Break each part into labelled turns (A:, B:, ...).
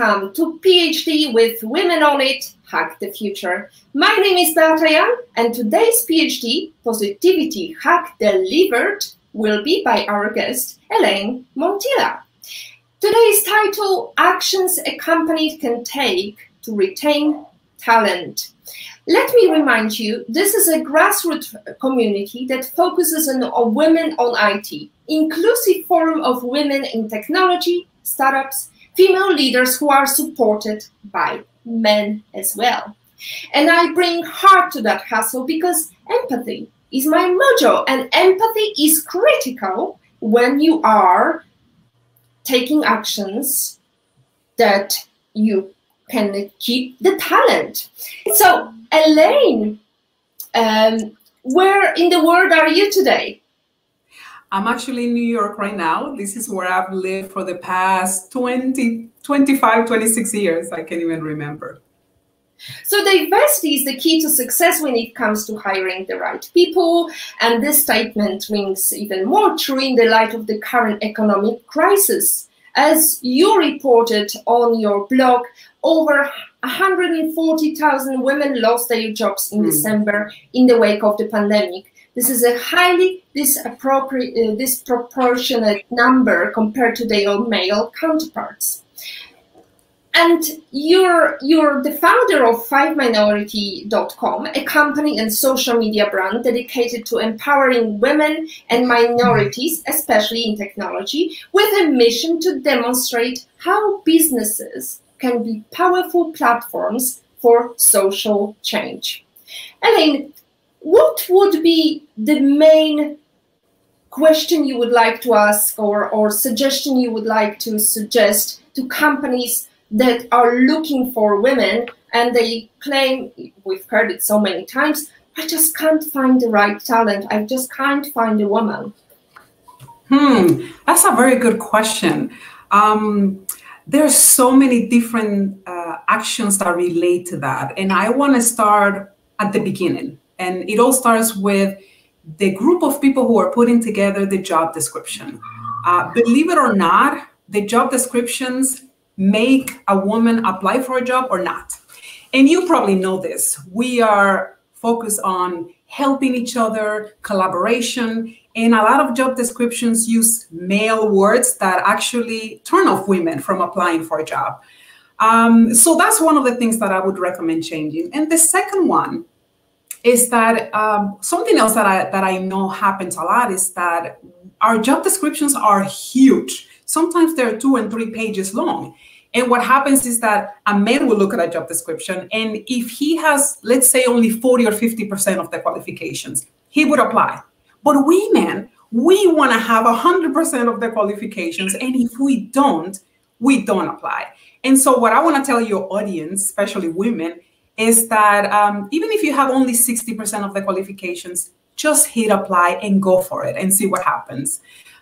A: Welcome to PhD with Women on It, Hack the Future. My name is Beata and today's PhD, Positivity Hack Delivered, will be by our guest, Elaine Montilla. Today's title, Actions a Company Can Take to Retain Talent. Let me remind you, this is a grassroots community that focuses on women on IT, inclusive forum of women in technology, startups, female leaders who are supported by men as well. And I bring heart to that hustle because empathy is my mojo, and empathy is critical when you are taking actions that you can keep the talent. So, Elaine, um, where in the world are you today?
B: I'm actually in New York right now. This is where I've lived for the past 20, 25, 26 years. I can't even remember.
A: So diversity is the key to success when it comes to hiring the right people. And this statement rings even more true in the light of the current economic crisis. As you reported on your blog, over 140,000 women lost their jobs in mm. December in the wake of the pandemic. This is a highly disappropriate, uh, disproportionate number compared to their male counterparts. And you're, you're the founder of 5minority.com, a company and social media brand dedicated to empowering women and minorities, especially in technology, with a mission to demonstrate how businesses can be powerful platforms for social change. Elaine, what would be the main question you would like to ask or, or suggestion you would like to suggest to companies that are looking for women and they claim, we've heard it so many times, I just can't find the right talent. I just can't find a woman.
B: Hmm, that's a very good question. Um, there's so many different uh, actions that relate to that. And I want to start at the beginning. And it all starts with the group of people who are putting together the job description. Uh, believe it or not, the job descriptions make a woman apply for a job or not. And you probably know this. We are focused on helping each other, collaboration, and a lot of job descriptions use male words that actually turn off women from applying for a job. Um, so that's one of the things that I would recommend changing. And the second one is that um, something else that I that I know happens a lot is that our job descriptions are huge. Sometimes they're two and three pages long. And what happens is that a man will look at a job description, and if he has, let's say, only 40 or 50% of the qualifications, he would apply. But we men, we want to have 100% of the qualifications. And if we don't, we don't apply. And so, what I want to tell your audience, especially women, is that um, even if you have only 60% of the qualifications, just hit apply and go for it and see what happens.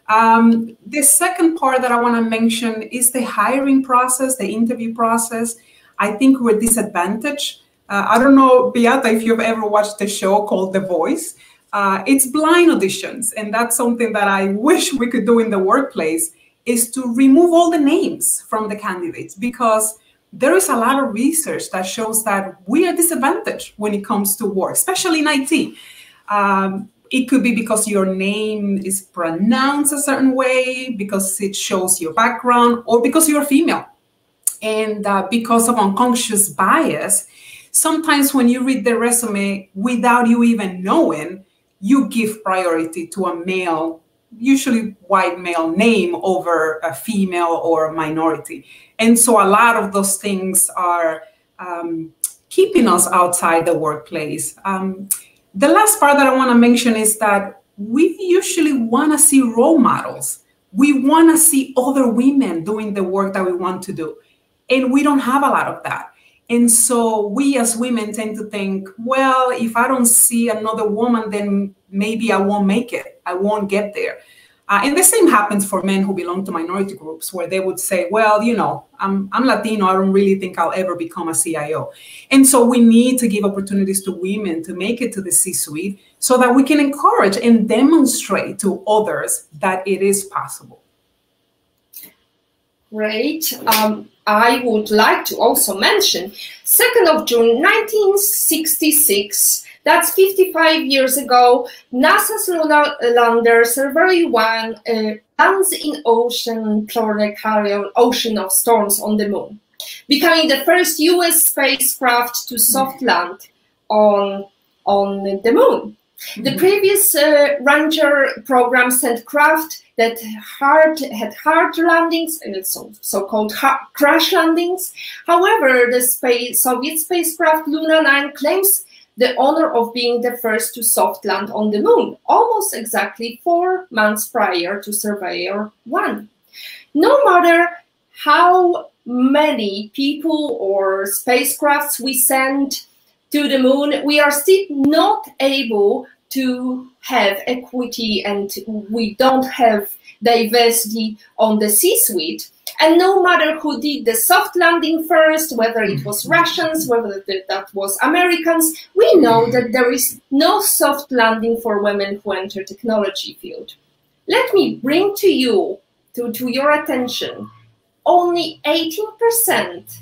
B: Um, the second part that I want to mention is the hiring process, the interview process. I think we're disadvantaged. Uh, I don't know, Beata, if you've ever watched a show called The Voice. Uh, it's blind auditions, and that's something that I wish we could do in the workplace is to remove all the names from the candidates because there is a lot of research that shows that we are disadvantaged when it comes to work, especially in IT. Um, it could be because your name is pronounced a certain way, because it shows your background, or because you're female. And uh, because of unconscious bias, sometimes when you read the resume without you even knowing, you give priority to a male usually white male name over a female or a minority. And so a lot of those things are um, keeping us outside the workplace. Um, the last part that I want to mention is that we usually want to see role models. We want to see other women doing the work that we want to do. And we don't have a lot of that. And so we as women tend to think, well, if I don't see another woman, then maybe I won't make it. I won't get there. Uh, and the same happens for men who belong to minority groups, where they would say, well, you know, I'm, I'm Latino. I don't really think I'll ever become a CIO. And so we need to give opportunities to women to make it to the C suite so that we can encourage and demonstrate to others that it is possible.
A: Great. Um, I would like to also mention 2nd of June 1966, that's 55 years ago, NASA's lunar lander Surveyor 1 uh, lands in ocean Procellarum Ocean of Storms on the moon, becoming the first US spacecraft to soft land on, on the moon. The mm-hmm. previous uh, Ranger program sent craft that hard, had hard landings, and so, so-called crash landings. However, the space, Soviet spacecraft Luna 9 claims the honor of being the first to soft land on the moon, almost exactly four months prior to Surveyor 1. No matter how many people or spacecrafts we send to the moon, we are still not able to have equity and we don't have diversity on the C-suite. And no matter who did the soft landing first, whether it was mm-hmm. Russians, whether that was Americans, we know mm-hmm. that there is no soft landing for women who enter technology field. Let me bring to you, to, to your attention, only 18%,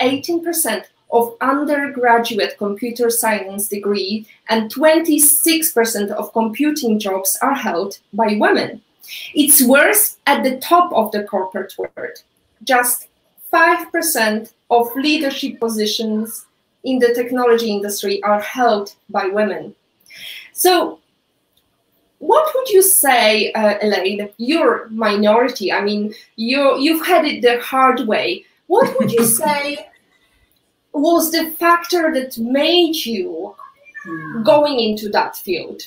A: 18% of undergraduate computer science degree and 26% of computing jobs are held by women. It's worse at the top of the corporate world. Just 5% of leadership positions in the technology industry are held by women. So what would you say, uh, Elaine? You're minority. I mean, you you've had it the hard way. What would you say was the factor that made you mm. going into that field?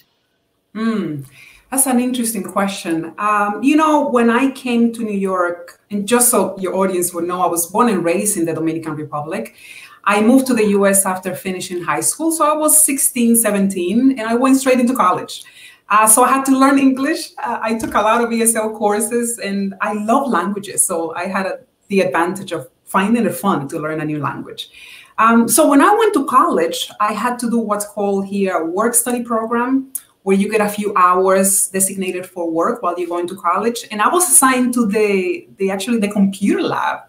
B: Mm. That's an interesting question. Um, you know, when I came to New York, and just so your audience would know, I was born and raised in the Dominican Republic. I moved to the US after finishing high school. So I was 16, 17, and I went straight into college. Uh, so I had to learn English. Uh, I took a lot of ESL courses, and I love languages. So I had a, the advantage of finding it fun to learn a new language. Um, so when I went to college, I had to do what's called here a work study program, where you get a few hours designated for work while you're going to college. And I was assigned to the, the actually the computer lab.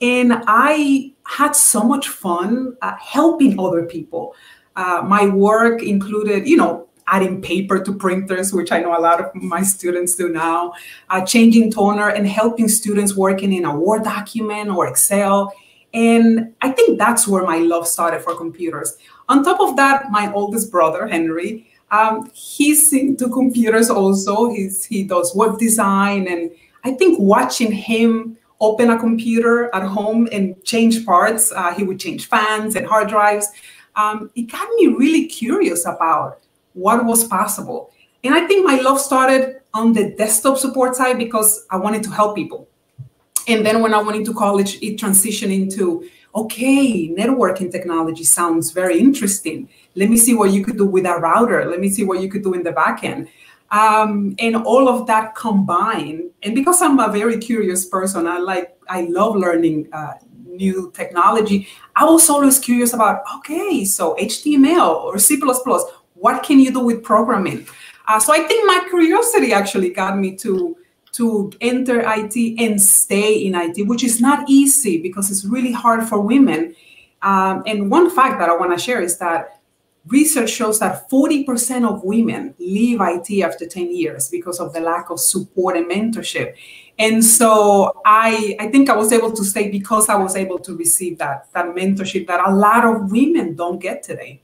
B: And I had so much fun uh, helping other people. Uh, my work included, you know, adding paper to printers, which I know a lot of my students do now, uh, changing toner and helping students working in a Word document or Excel and I think that's where my love started for computers. On top of that, my oldest brother, Henry, um, he's into computers also. He's, he does web design. And I think watching him open a computer at home and change parts, uh, he would change fans and hard drives. Um, it got me really curious about what was possible. And I think my love started on the desktop support side because I wanted to help people. And then when I went into college, it transitioned into okay, networking technology sounds very interesting. Let me see what you could do with a router. Let me see what you could do in the backend. Um, and all of that combined, and because I'm a very curious person, I like I love learning uh, new technology. I was always curious about okay, so HTML or C++, what can you do with programming? Uh, so I think my curiosity actually got me to to enter IT and stay in IT, which is not easy because it's really hard for women. Um, and one fact that I want to share is that research shows that 40% of women leave IT after 10 years because of the lack of support and mentorship. And so I, I think I was able to stay because I was able to receive that, that mentorship that a lot of women don't get today.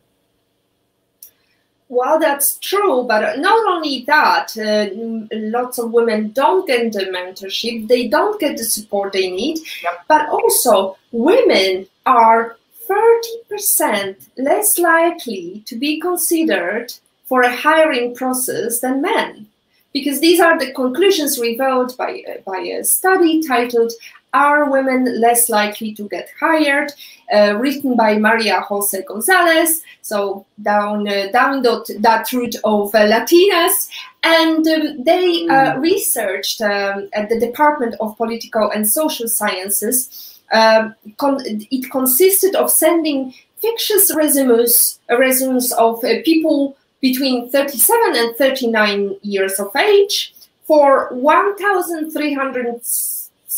A: Well, that's true, but not only that, uh, lots of women don't get the mentorship, they don't get the support they need, yep. but also women are 30% less likely to be considered for a hiring process than men. Because these are the conclusions revealed by, uh, by a study titled are women less likely to get hired? Uh, written by Maria Jose Gonzalez, so down uh, down that, that route of uh, Latinas, and um, they mm. researched um, at the Department of Political and Social Sciences. Um, con it consisted of sending fictitious resumes, resumes of uh, people between 37 and 39 years of age for 1,300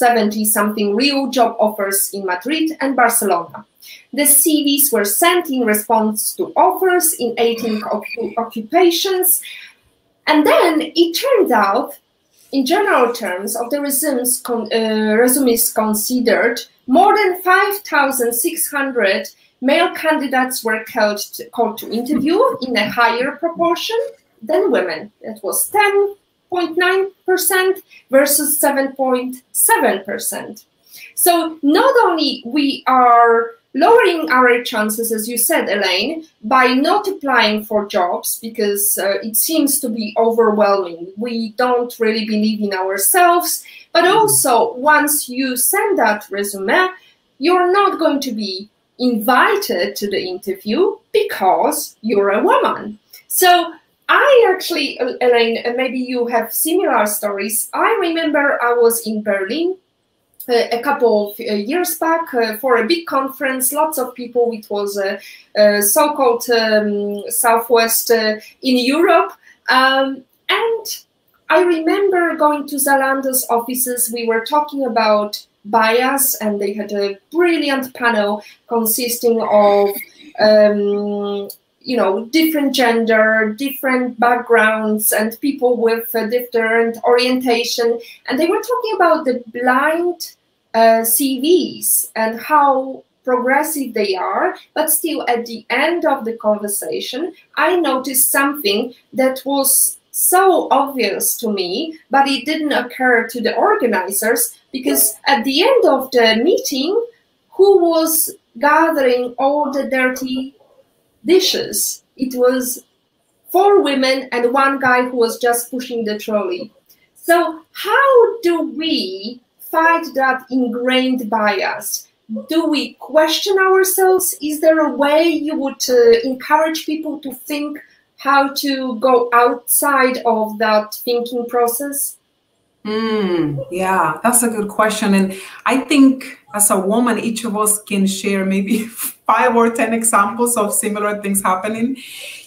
A: 70 something real job offers in Madrid and Barcelona. The CVs were sent in response to offers in 18 occupations. And then it turned out, in general terms, of the resumes, con uh, resumes considered, more than 5,600 male candidates were called to, called to interview in a higher proportion than women. That was 10.9% versus 7.7%. So not only we are lowering our chances, as you said, Elaine, by not applying for jobs because uh, it seems to be overwhelming. We don't really believe in ourselves, but mm-hmm. also once you send that resume, you're not going to be invited to the interview because you're a woman. So I actually, Elaine, maybe you have similar stories. I remember I was in Berlin a couple of uh, years back uh, for a big conference, lots of people. It was a, a so-called um, Southwest uh, in Europe. Um, and I remember going to Zalando's offices. We were talking about bias and they had a brilliant panel consisting of um, you know different gender different backgrounds and people with different orientation. And they were talking about the blind uh, CVs and how progressive they are, but still at the end of the conversation, I noticed something that was so obvious to me, but it didn't occur to the organizers because at the end of the meeting, who was gathering all the dirty dishes? It was four women and one guy who was just pushing the trolley. So, how do we fight that ingrained bias? Do we question ourselves? Is there a way you would uh, encourage people to think how to go outside of that thinking process?
B: Mm, yeah, that's a good question. And I think as a woman, each of us can share maybe five or 10 examples of similar things happening.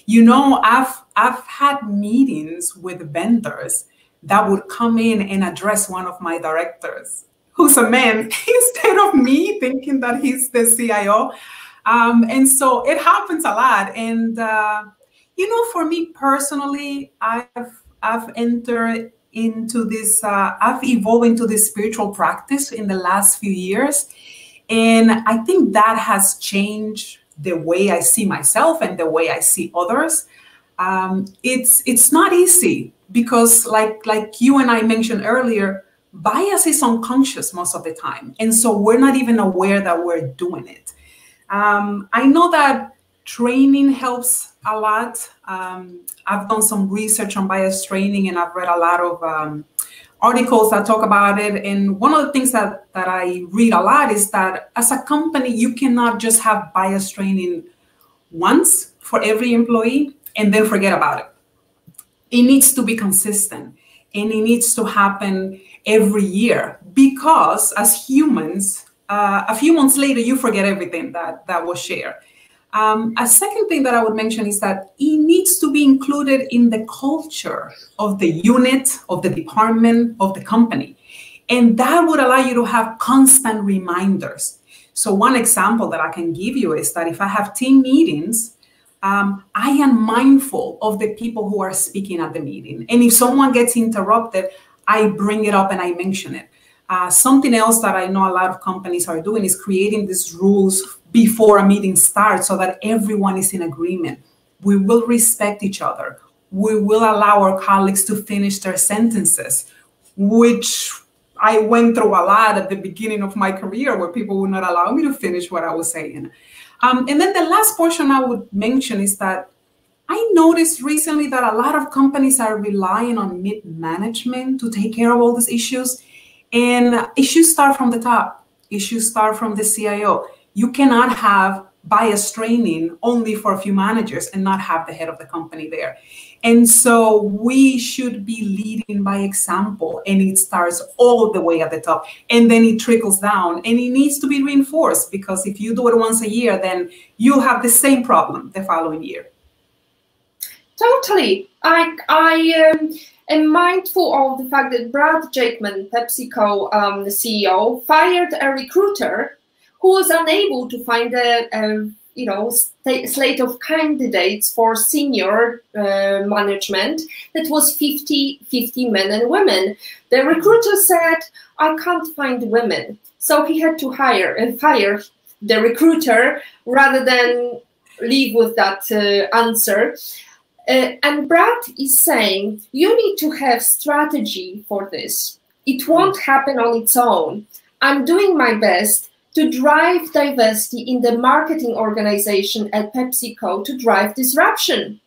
B: You know, I've, I've had meetings with vendors that would come in and address one of my directors, who's a man, instead of me thinking that he's the CIO. Um, and so it happens a lot. And, uh, you know, for me personally, I've, I've entered into this, uh, I've evolved into this spiritual practice in the last few years. And I think that has changed the way I see myself and the way I see others. Um, it's it's not easy because like like you and I mentioned earlier, bias is unconscious most of the time, and so we're not even aware that we're doing it. Um, I know that training helps a lot. Um, I've done some research on bias training, and I've read a lot of um, articles that talk about it. And one of the things that that I read a lot is that as a company, you cannot just have bias training once for every employee and then forget about it it needs to be consistent and it needs to happen every year because as humans, uh, a few months later, you forget everything that, that was shared. Um, a second thing that I would mention is that it needs to be included in the culture of the unit, of the department, of the company. And that would allow you to have constant reminders. So, one example that I can give you is that if I have team meetings, um, I am mindful of the people who are speaking at the meeting. And if someone gets interrupted, I bring it up and I mention it. Uh, something else that I know a lot of companies are doing is creating these rules before a meeting starts so that everyone is in agreement. We will respect each other. We will allow our colleagues to finish their sentences, which I went through a lot at the beginning of my career where people would not allow me to finish what I was saying. Um, and then the last portion I would mention is that I noticed recently that a lot of companies are relying on mid management to take care of all these issues. And issues start from the top, issues start from the CIO. You cannot have bias training only for a few managers and not have the head of the company there. And so we should be leading by example, and it starts all the way at the top, and then it trickles down, and it needs to be reinforced because if you do it once a year, then you have the same problem the following year.
A: Totally. I, I, um, am mindful of the fact that Brad Jakeman, PepsiCo um, CEO, fired a recruiter who was unable to find a, a you know slate of candidates for senior uh, management that was 50 50 men and women. The recruiter said i can't find women. So he had to hire and fire the recruiter rather than leave with that uh, answer. Uh, and brad is saying you need to have strategy for this. It won't happen on its own. I'm doing my best to drive diversity in the marketing organization at PepsiCo to drive disruption.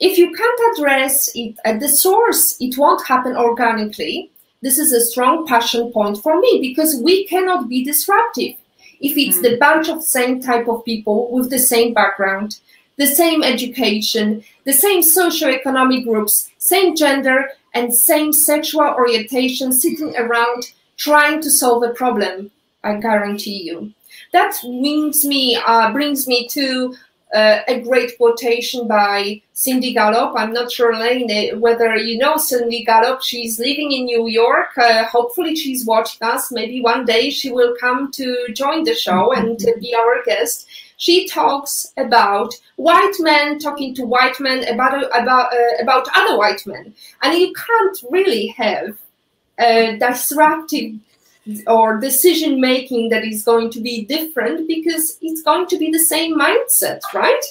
A: If you can't address it at the source, it won't happen organically. This is a strong passion point for me because we cannot be disruptive if it's mm. the bunch of same type of people with the same background, the same education, the same socioeconomic groups, same gender, and same sexual orientation sitting around trying to solve a problem. I guarantee you. That brings me uh, brings me to uh, a great quotation by Cindy Gallop. I'm not sure, Lane, whether you know Cindy Gallop. She's living in New York. Uh, hopefully, she's watching us. Maybe one day she will come to join the show and be our guest. She talks about white men talking to white men about about uh, about other white men, and you can't really have a disruptive or decision making that is going to be different because it's going to be the same mindset, right?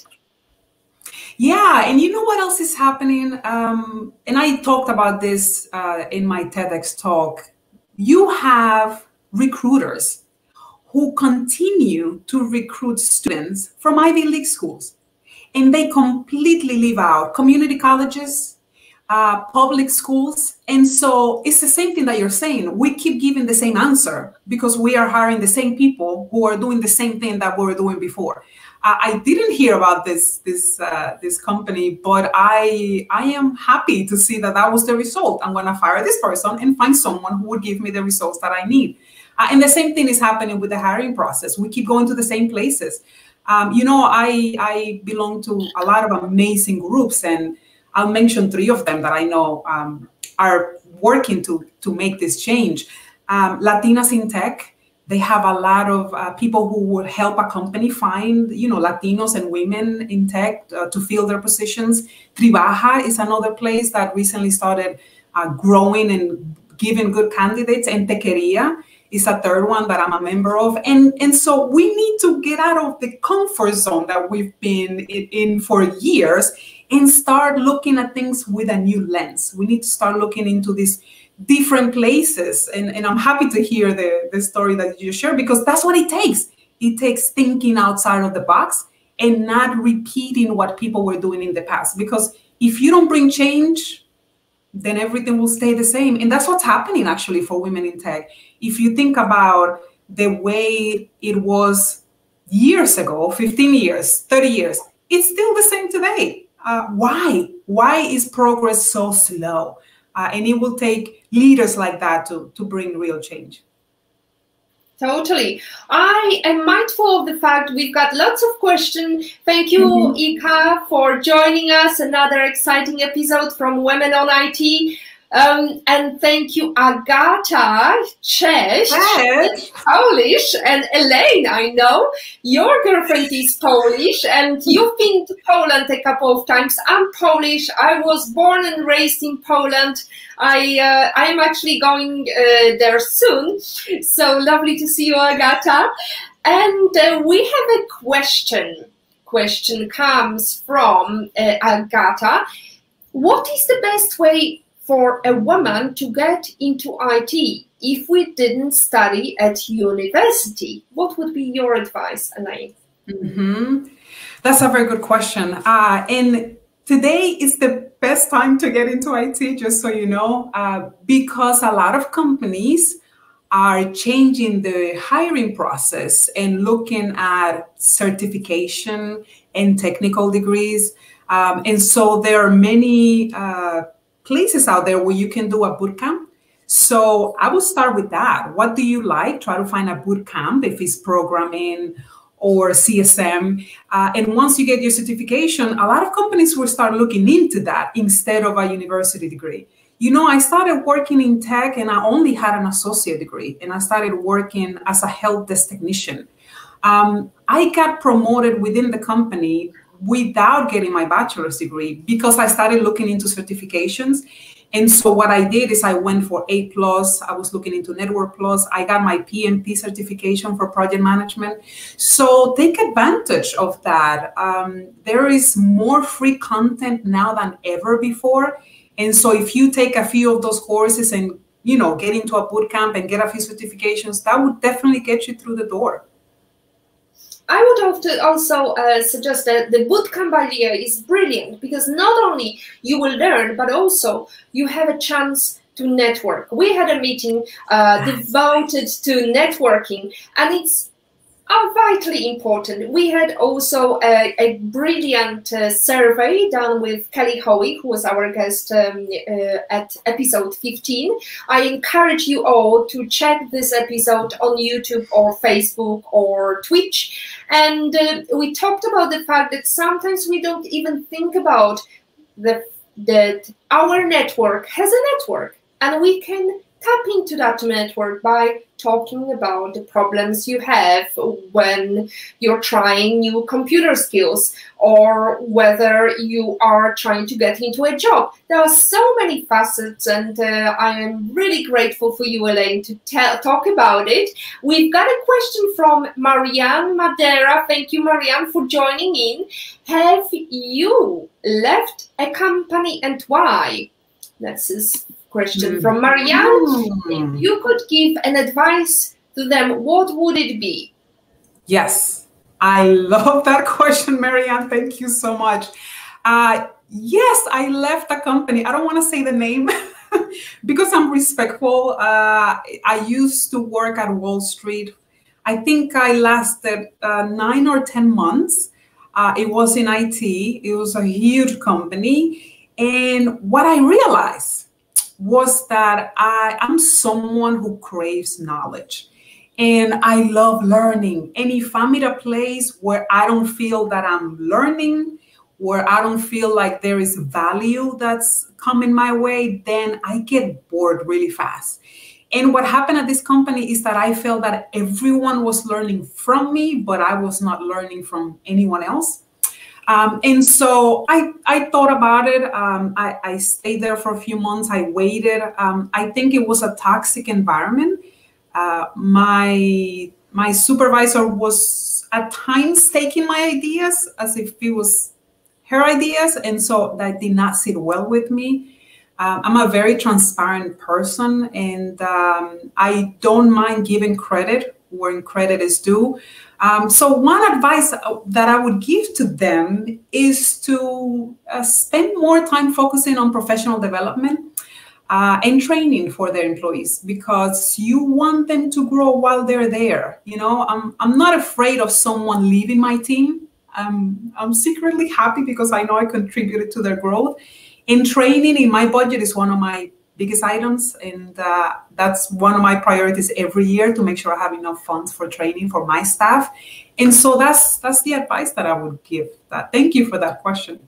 B: Yeah, and you know what else is happening? Um, and I talked about this uh, in my TEDx talk. You have recruiters who continue to recruit students from Ivy League schools, and they completely leave out community colleges, uh, public schools. And so it's the same thing that you're saying. We keep giving the same answer because we are hiring the same people who are doing the same thing that we were doing before. Uh, I didn't hear about this this uh, this company, but I I am happy to see that that was the result. I'm going to fire this person and find someone who would give me the results that I need. Uh, and the same thing is happening with the hiring process. We keep going to the same places. Um, you know, I I belong to a lot of amazing groups and I'll mention three of them that I know um, are working to, to make this change. Um, Latinas in Tech, they have a lot of uh, people who will help a company find, you know, Latinos and women in tech uh, to fill their positions. Tribaja is another place that recently started uh, growing and giving good candidates. And Techqueria is a third one that I'm a member of. And, and so we need to get out of the comfort zone that we've been in, in for years and start looking at things with a new lens. We need to start looking into these different places. And, and I'm happy to hear the, the story that you share because that's what it takes. It takes thinking outside of the box and not repeating what people were doing in the past. Because if you don't bring change, then everything will stay the same. And that's what's happening actually for women in tech. If you think about the way it was years ago, 15 years, 30 years, it's still the same today uh, why? Why is progress so slow? Uh, and it will take leaders like that to, to bring real change.
A: Totally. I am mindful of the fact we've got lots of questions. Thank you, mm-hmm. Ika, for joining us. Another exciting episode from Women on IT. Um, and thank you, Agata, Cześć, Polish, and Elaine. I know your girlfriend is Polish, and you've been to Poland a couple of times. I'm Polish. I was born and raised in Poland. I uh, I am actually going uh, there soon. So lovely to see you, Agata. And uh, we have a question. Question comes from uh, Agata. What is the best way for a woman to get into IT if we didn't study at university? What would be your advice, Elaine?
B: Mm-hmm. That's a very good question. Uh, and today is the best time to get into IT, just so you know, uh, because a lot of companies are changing the hiring process and looking at certification and technical degrees. Um, and so there are many uh, places out there where you can do a boot camp. So I will start with that. What do you like? Try to find a boot camp if it's programming or CSM. Uh, and once you get your certification, a lot of companies will start looking into that instead of a university degree. you know, I started working in tech and I only had an associate degree and I started working as a help desk technician. Um, I got promoted within the company without getting my bachelor's degree because I started looking into certifications. And so what I did is I went for A plus. I was looking into Network Plus. I got my PMP certification for project management. So take advantage of that. Um, there is more free content now than ever before. And so if you take a few of those courses and you know get into a boot camp and get a few certifications, that would definitely get you through the door.
A: I would also uh, suggest that the bootcamp idea is brilliant because not only you will learn, but also you have a chance to network. We had a meeting uh, devoted to networking, and it's are vitally important. We had also a, a brilliant uh, survey done with Kelly Hoey, who was our guest um, uh, at episode 15. I encourage you all to check this episode on YouTube or Facebook or Twitch. And uh, we talked about the fact that sometimes we don't even think about the, that our network has a network and we can tap into that network by talking about the problems you have when you're trying new computer skills or whether you are trying to get into a job. There are so many facets, and uh, I am really grateful for you, Elaine, to talk about it. We've got a question from Marianne Madeira. Thank you, Marianne, for joining in. Have you left a company and why? That's his question from Marianne. Mm. If you could give an advice to them, what would it be?
B: Yes, I love that question, Marianne. Thank you so much. Uh, yes, I left the company. I don't want to say the name because I'm respectful. Uh, I used to work at Wall Street. I think I lasted uh, nine or 10 months. Uh, it was in IT, it was a huge company. And what I realized was that I I'm someone who craves knowledge and I love learning. And if I'm at a place where I don't feel that I'm learning, where I don't feel like there is value that's coming my way, then I get bored really fast. And what happened at this company is that I felt that everyone was learning from me, but I was not learning from anyone else. Um, and so I, I thought about it. Um, I, I, stayed there for a few months. I waited. Um, I think it was a toxic environment. Uh, my my supervisor was at times taking my ideas as if it was her ideas, and so that did not sit well with me. Um, I'm a very transparent person, and um, I don't mind giving credit when credit is due. Um, so one advice uh, that I would give to them is to uh, spend more time focusing on professional development uh, and training for their employees because you want them to grow while they're there. You know, I'm, I'm not afraid of someone leaving my team. I'm, I'm secretly happy because I know I contributed to their growth. And training in my budget is one of my biggest items. And uh, that's one of my priorities every year to make sure I have enough funds for training for my staff. And so that's that's the advice that I would give. That thank you for that question.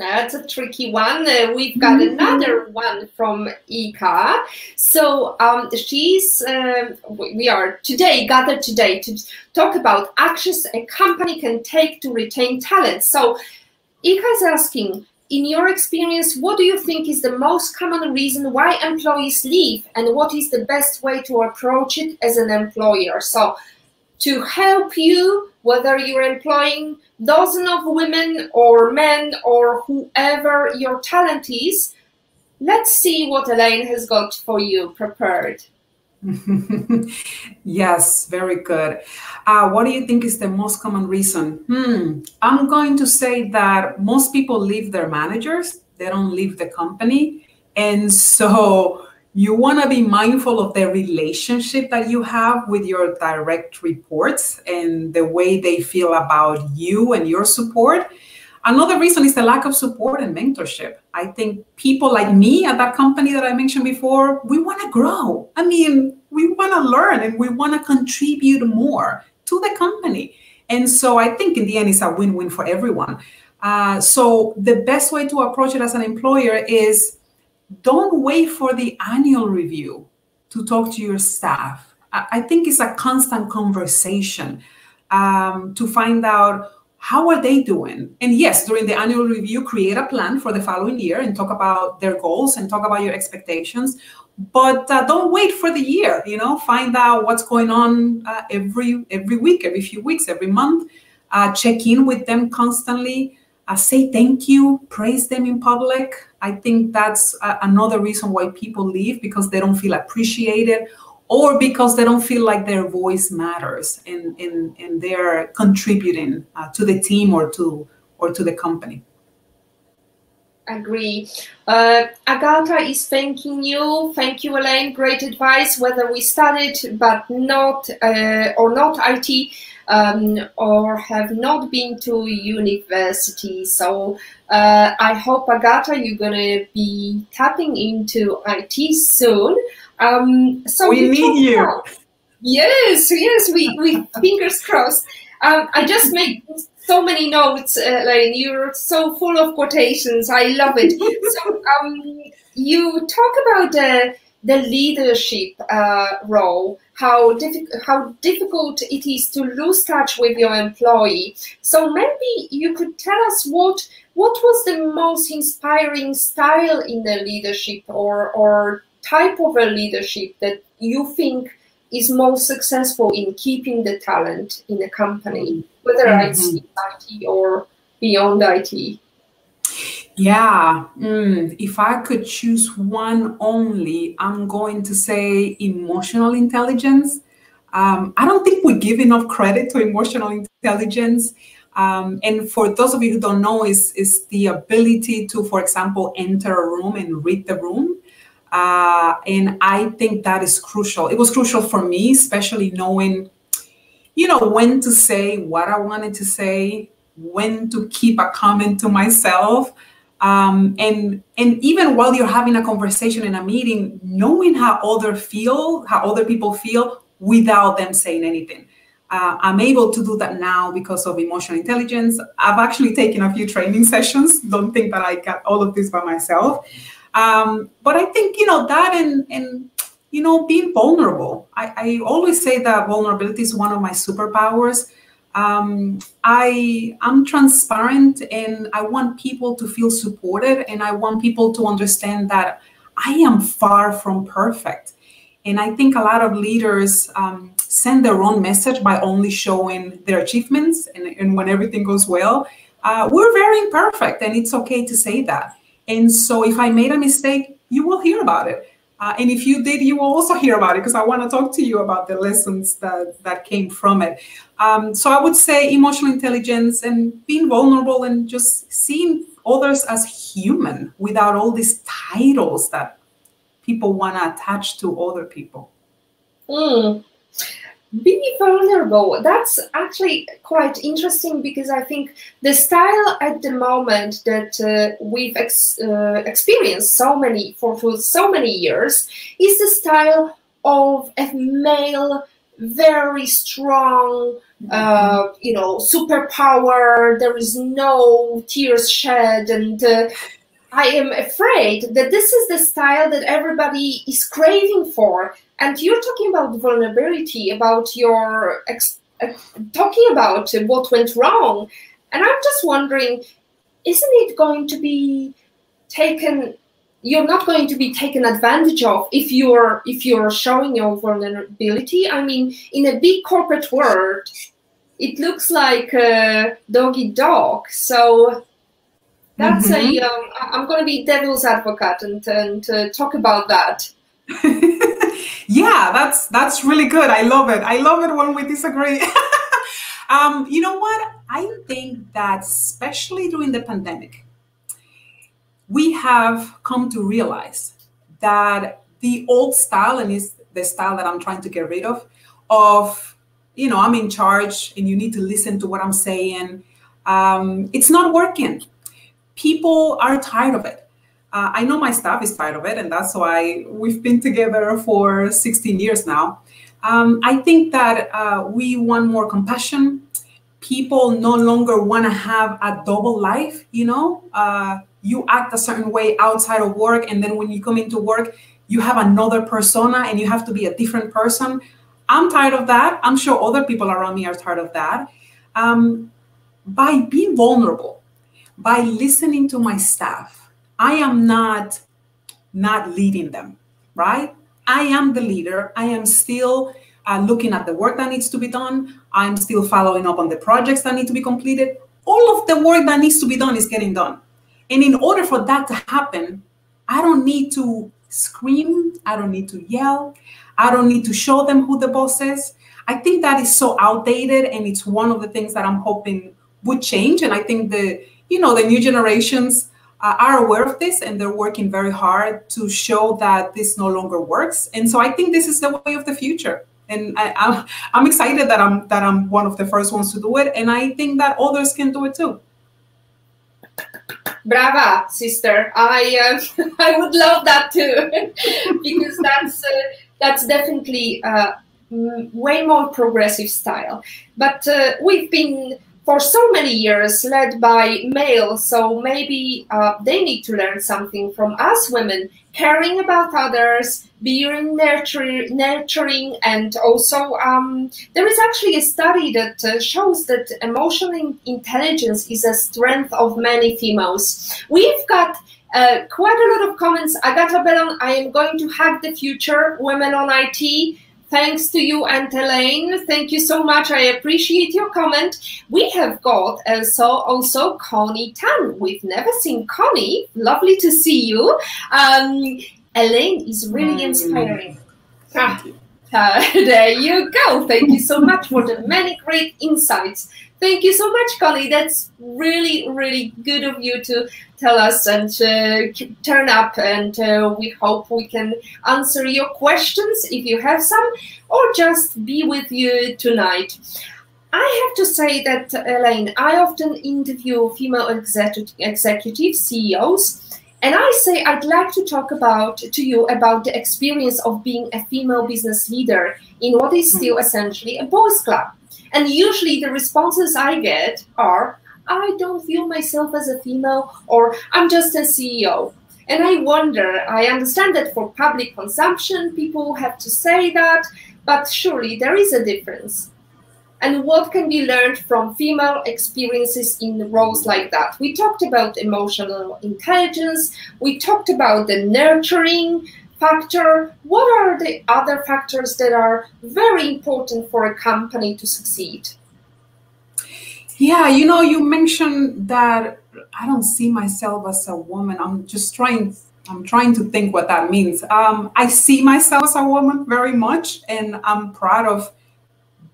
A: That's a tricky one. Uh, we've got mm-hmm. another one from Ika. So um, she's, uh, we are today gathered today to talk about actions a company can take to retain talent. So Ika is asking, in your experience, what do you think is the most common reason why employees leave and what is the best way to approach it as an employer? So to help you, whether you're employing dozens of women or men or whoever your talent is, let's see what Elaine has got for you prepared.
B: yes, very good. Uh, what do you think is the most common reason? Hmm. I'm going to say that most people leave their managers, they don't leave the company. And so you want to be mindful of the relationship that you have with your direct reports and the way they feel about you and your support. Another reason is the lack of support and mentorship. I think people like me at that company that I mentioned before, we want to grow. I mean, we want to learn and we want to contribute more to the company. And so I think in the end, it's a win win for everyone. Uh, so the best way to approach it as an employer is don't wait for the annual review to talk to your staff. I think it's a constant conversation um, to find out how are they doing? And yes during the annual review create a plan for the following year and talk about their goals and talk about your expectations. But uh, don't wait for the year you know find out what's going on uh, every every week every few weeks every month. Uh, check in with them constantly. Uh, say thank you praise them in public. I think that's uh, another reason why people leave because they don't feel appreciated or because they don't feel like their voice matters and, and, they're contributing uh, to the team or to or to the company.
A: Agree. Uh, is thanking you. Thank you elaine. Great advice whether we studied but not uh, or not it um, or have not been to university. So uh, i hope agatha you're to be tapping into it soon um, so
B: we need you. About,
A: yes, yes, we, we fingers crossed. Um, I just made so many notes, uh, like you're so full of quotations. I love it. so um, you talk about the the leadership uh, role, how, diffi- how difficult it is to lose touch with your employee. So maybe you could tell us what what was the most inspiring style in the leadership or or type of a leadership that you think is most successful in keeping the talent in a company, whether mm-hmm. it's IT or beyond IT?
B: Yeah, mm, if I could choose one only, I'm going to say emotional intelligence. Um, I don't think we give enough credit to emotional intelligence. Um, and for those of you who don't know, is is the ability to, for example, enter a room and read the room. Uh, and I think that is crucial. It was crucial for me, especially knowing, you know, when to say what I wanted to say, when to keep a comment to myself. Um, and and even while you're having a conversation in a meeting, knowing how other feel, how other people feel without them saying anything. Uh, I'm able to do that now because of emotional intelligence. I've actually taken a few training sessions. Don't think that I got all of this by myself. Um, but I think you know that and and you know being vulnerable. I, I always say that vulnerability is one of my superpowers. Um, I I'm transparent and I want people to feel supported and I want people to understand that I am far from perfect. And I think a lot of leaders um, send their own message by only showing their achievements and, and when everything goes well. Uh, we're very imperfect and it's okay to say that. And so if I made a mistake, you will hear about it. Uh, and if you did, you will also hear about it because I want to talk to you about the lessons that, that came from it. Um, so I would say emotional intelligence and being vulnerable and just seeing others as human without all these titles that people want to attach to other people.
A: Mm be vulnerable. That's actually quite interesting because i think the style at the moment that uh, we've ex uh, experienced so many for, for so many years is the style of a male very strong uh, you know superpower. There is no tears shed and uh, I am afraid that this is the style that everybody is craving for. And you're talking about vulnerability, about your uh, talking about what went wrong. And I'm just wondering, isn't it going to be taken? You're not going to be taken advantage of if you're if you're showing your vulnerability. I mean, in a big corporate world, it looks like a dog eat dog. So that's mm-hmm. a. Um, I'm going to be devil's advocate and and uh, talk about that.
B: yeah, that's that's really good. I love it. I love it when we disagree. um, you know what? I think that especially during the pandemic, we have come to realize that the old style and is the style that I'm trying to get rid of of you know I'm in charge and you need to listen to what I'm saying. Um, it's not working people are tired of it. Uh, I know my staff is tired of it, and that's why we've been together for 16 years now. Um, I think that uh, we want more compassion. People no longer want to have a double life, you know. Uh, you act a certain way outside of work and then when you come into work you have another persona and you have to be a different person i'm tired of that i'm sure other people around me are tired of that um, by being vulnerable by listening to my staff i am not not leading them right? I am the leader. I am still uh, looking at the work that needs to be done. I'm still following up on the projects that need to be completed. All of the work that needs to be done is getting done. And in order for that to happen, I don't need to scream, I don't need to yell, I don't need to show them who the boss is. I think that is so outdated and it's one of the things that I'm hoping would change. And I think the you know the new generations uh, are aware of this and they're working very hard to show that this no longer works. And so I think this is the way of the future. And I, I'm, excited that I'm that I'm one of the first ones to do it, and I think that others can do it too.
A: Brava, sister. I uh, I would love that too, because that's uh, that's definitely uh, way more progressive style. But uh, we've been for so many years led by males, so maybe uh, they need to learn something from us women, caring about others, being nurturing, and also um, there is actually a study that uh, shows that emotional intelligence is a strength of many females. We've got uh, quite a lot of comments. Agata Bellon, I am going to hack the future, women on IT. Thanks to you and Elaine. Thank you so much. I appreciate your comment. We have got also, also Connie Tan. We've never seen Connie. Lovely to see you. Um, Elaine is really mm. inspiring. Ah, uh, there you go. Thank you so much for the many great insights. Thank you so much, Connie. That's really, really good of you to tell us and uh, turn up. And uh, we hope we can answer your questions if you have some, or just be with you tonight. I have to say that, Elaine, I often interview female executive CEOs and I say I'd like to talk about to you about the experience of being a female business leader in what is still mm-hmm. essentially a boys' club. And usually the responses I get are, I don't feel myself as a female, or I'm just a CEO. And I wonder, I understand that for public consumption, people have to say that, but surely there is a difference and what can be learned from female experiences in roles like that. We talked about emotional intelligence, we talked about the nurturing factor. What are the other factors that are very important for a company to succeed?
B: Yeah, you know, you mentioned that I don't see myself as a woman. I'm just trying I'm trying to think what that means. Um, I see myself as a woman very much, and I'm proud of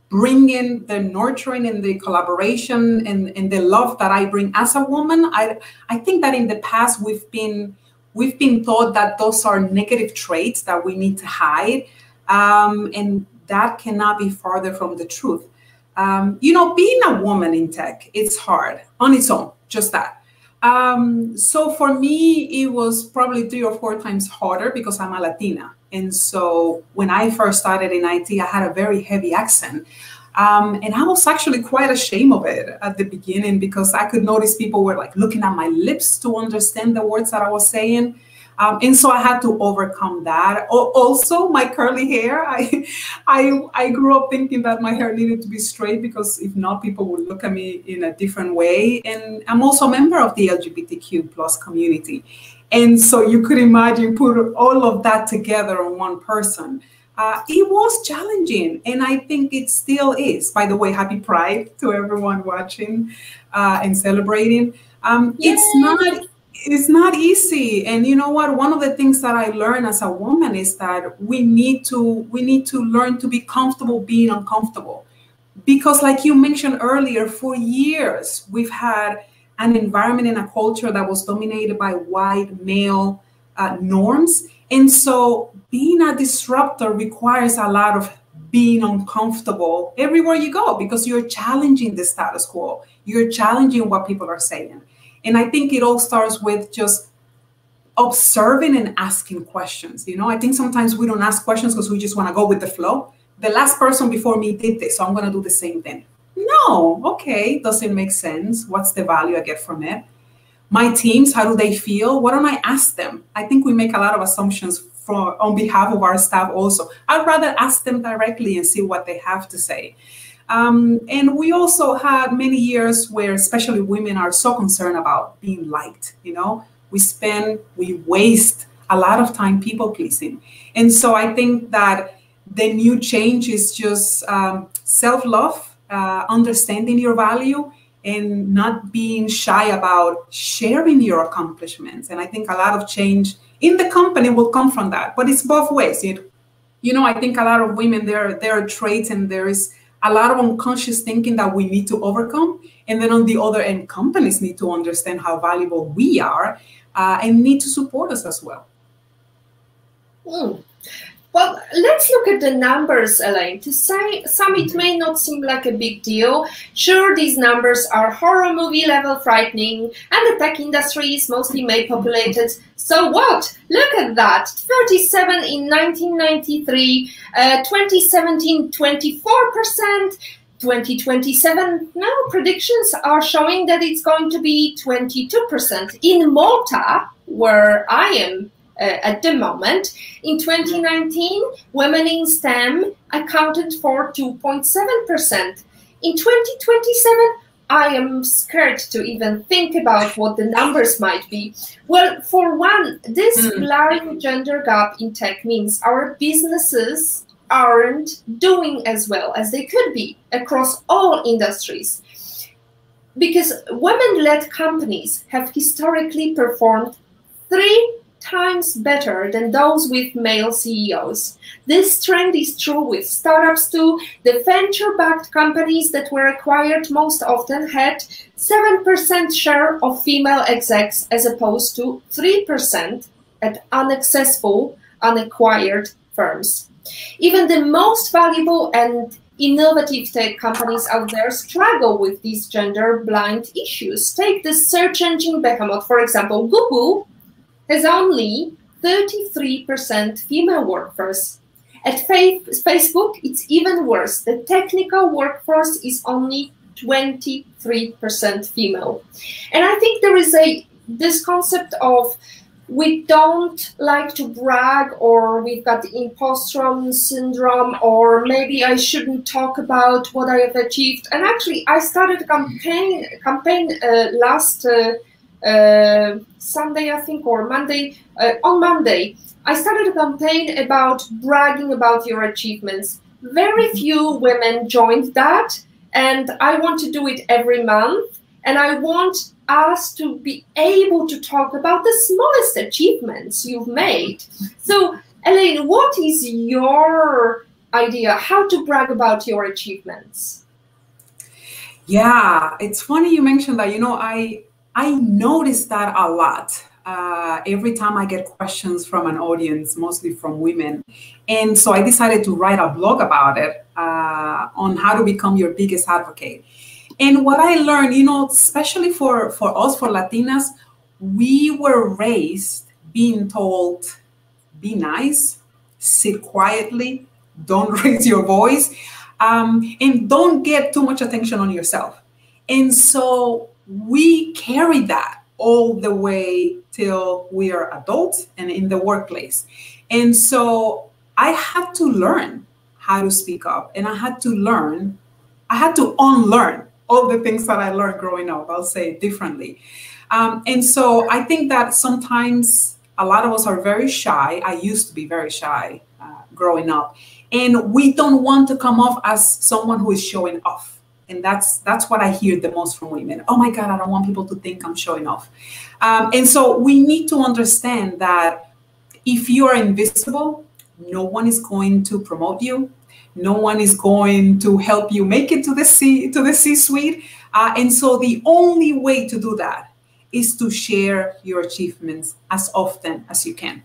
B: bringing the nurturing and the collaboration and, and the love that I bring as a woman. I I think that in the past we've been we've been taught that those are negative traits that we need to hide, um, and that cannot be farther from the truth. Um, you know, being a woman in tech, it's hard on its own, just that. Um, so for me, it was probably three or four times harder because I'm a Latina. And so when I first started in IT, I had a very heavy accent. Um, and I was actually quite ashamed of it at the beginning because I could notice people were like looking at my lips to understand the words that I was saying. Um, and so I had to overcome that. Also, my curly hair. I, I, I grew up thinking that my hair needed to be straight because if not, people would look at me in a different way. And I'm also a member of the LGBTQ plus community. And so you could imagine put all of that together on one person. Uh, it was challenging, and I think it still is. By the way, happy Pride to everyone watching uh, and celebrating. Um, it's not it's not easy, and you know what? One of the things that I learned as a woman is that we need to we need to learn to be comfortable being uncomfortable, because like you mentioned earlier, for years we've had an environment and a culture that was dominated by white male uh, norms. And so being a disruptor requires a lot of being uncomfortable everywhere you go because you're challenging the status quo. You're challenging what people are saying. And I think it all starts with just observing and asking questions. You know, I think sometimes we don't ask questions because we just want to go with the flow. The last person before me did this, so I'm going to do the same thing. No, okay, doesn't make sense. What's the value I get from it? My teams, how do they feel? Why don't I ask them? I think we make a lot of assumptions for on behalf of our staff also. I'd rather ask them directly and see what they have to say. Um, and we also had many years where especially women are so concerned about being liked, you know, we spend, we waste a lot of time people pleasing. And so I think that the new change is just um, self-love, uh, understanding your value and not being shy about sharing your accomplishments. And I think a lot of change in the company will come from that, but it's both ways. It, you know, I think a lot of women, there, there are traits and there is a lot of unconscious thinking that we need to overcome. And then on the other end, companies need to understand how valuable we are uh, and need to support us as well.
A: Mm. Well, let's look at the numbers, Elaine. To say some, it may not seem like a big deal. Sure, these numbers are horror movie level frightening, and the tech industry is mostly male populated. So what? Look at that 37 in 1993, uh, 2017, 24%. 2027 now predictions are showing that it's going to be 22% in Malta where i am at the moment. In 2019, women in STEM accounted for 2.7%. In 2027, I am scared to even think about what the numbers might be. Well, for one, this mm. glaring gender gap in tech means our businesses aren't doing as well as they could be across all industries. Because women led companies have historically performed three times better than those with male CEOs. This trend is true with startups too. The venture backed companies that were acquired most often had 7% share of female execs as opposed to 3% at unsuccessful, unacquired firms. Even the most valuable and innovative tech companies out there struggle with these gender blind issues. Take the search engine behemoth, for example, Google has only 33% female workforce. At Facebook, it's even worse. The technical workforce is only 23% female. And I think there is a this concept of we don't like to brag or we've got the imposter syndrome or maybe I shouldn't talk about what I have achieved. And actually, I started a campaign campaign uh, last uh, uh, Sunday, I think, or Monday. Uh, on Monday, I started a campaign about bragging about your achievements. Very few women joined that, and I want to do it every month. And I want us to be able to talk about the smallest achievements you've made. So, Elaine, what is your idea how to brag about your achievements?
B: Yeah, it's funny you mentioned that. You know, I I notice that a lot. Uh, every time I get questions from an audience, mostly from women. And so I decided to write a blog about it uh, on how to become your biggest advocate. And what I learned, you know, especially for, for us, for Latinas, we were raised being told, be nice, sit quietly, don't raise your voice, um, and don't get too much attention on yourself. And so we carry that all the way till we are adults and in the workplace. And so I had to learn how to speak up and I had to learn, I had to unlearn all the things that I learned growing up. I'll say it differently. Um, and so I think that sometimes a lot of us are very shy. I used to be very shy uh, growing up. And we don't want to come off as someone who is showing off and that's that's what i hear the most from women. Oh my god i don't want people to think i'm showing off. Um, and so we need to understand that if you are invisible no one is going to promote you. No one is going to help you make it to the c to the c suite uh, and so the only way to do that is to share your achievements as often as you can.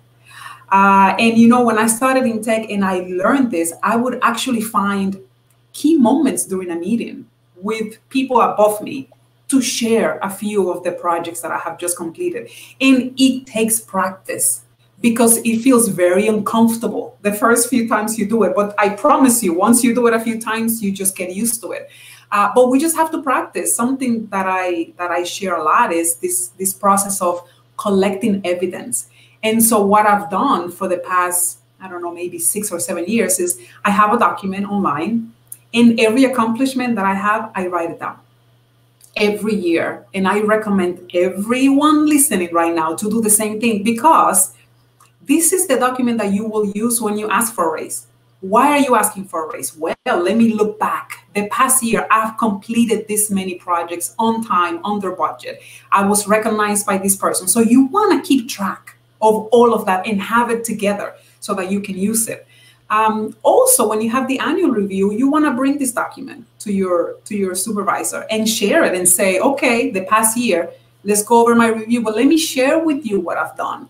B: Uh, and you know when i started in tech and i learned this i would actually find key moments during a meeting with people above me to share a few of the projects that I have just completed. And it takes practice because it feels very uncomfortable the first few times you do it. But I promise you, once you do it a few times, you just get used to it. Uh, but we just have to practice. Something that I that I share a lot is this this process of collecting evidence. And so what I've done for the past I don't know maybe six or seven years is I have a document online, and every accomplishment that I have I write it down every year. And I recommend everyone listening right now to do the same thing because this is the document that you will use when you ask for a raise. Why are you asking for a raise? Well, let me look back. The past year, I've completed this many projects on time, under budget. I was recognized by this person. So you want to keep track of all of that and have it together so that you can use it. Um, also, when you have the annual review, you want to bring this document to your to your supervisor and share it and say, okay, the past year, let's go over my review, but let me share with you what I've done.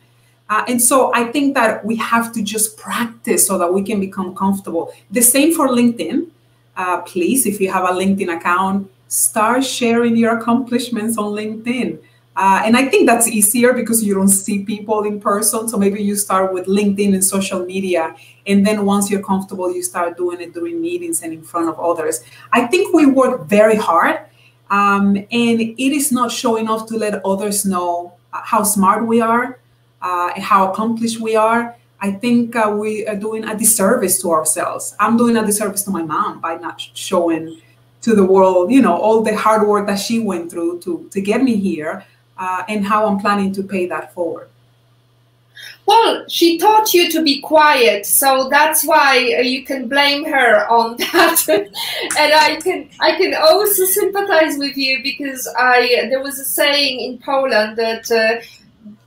B: Uh, and so I think that we have to just practice so that we can become comfortable. The same for LinkedIn. Uh, please, if you have a LinkedIn account, start sharing your accomplishments on LinkedIn. Uh, and I think that's easier because you don't see people in person. So maybe you start with LinkedIn and social media. And then once you're comfortable, you start doing it during meetings and in front of others. I think we work very hard. Um, and it is not showing off to let others know how smart we are uh, how accomplished we are, I think uh, we are doing a disservice to ourselves. I'm doing a disservice to my mom by not showing to the world, you know, all the hard work that she went through to to get me here, uh, and how I'm planning to pay that forward.
A: Well, she taught you to be quiet, so that's why you can blame her on that. and I can I can also sympathize with you because I there was a saying in Poland that uh,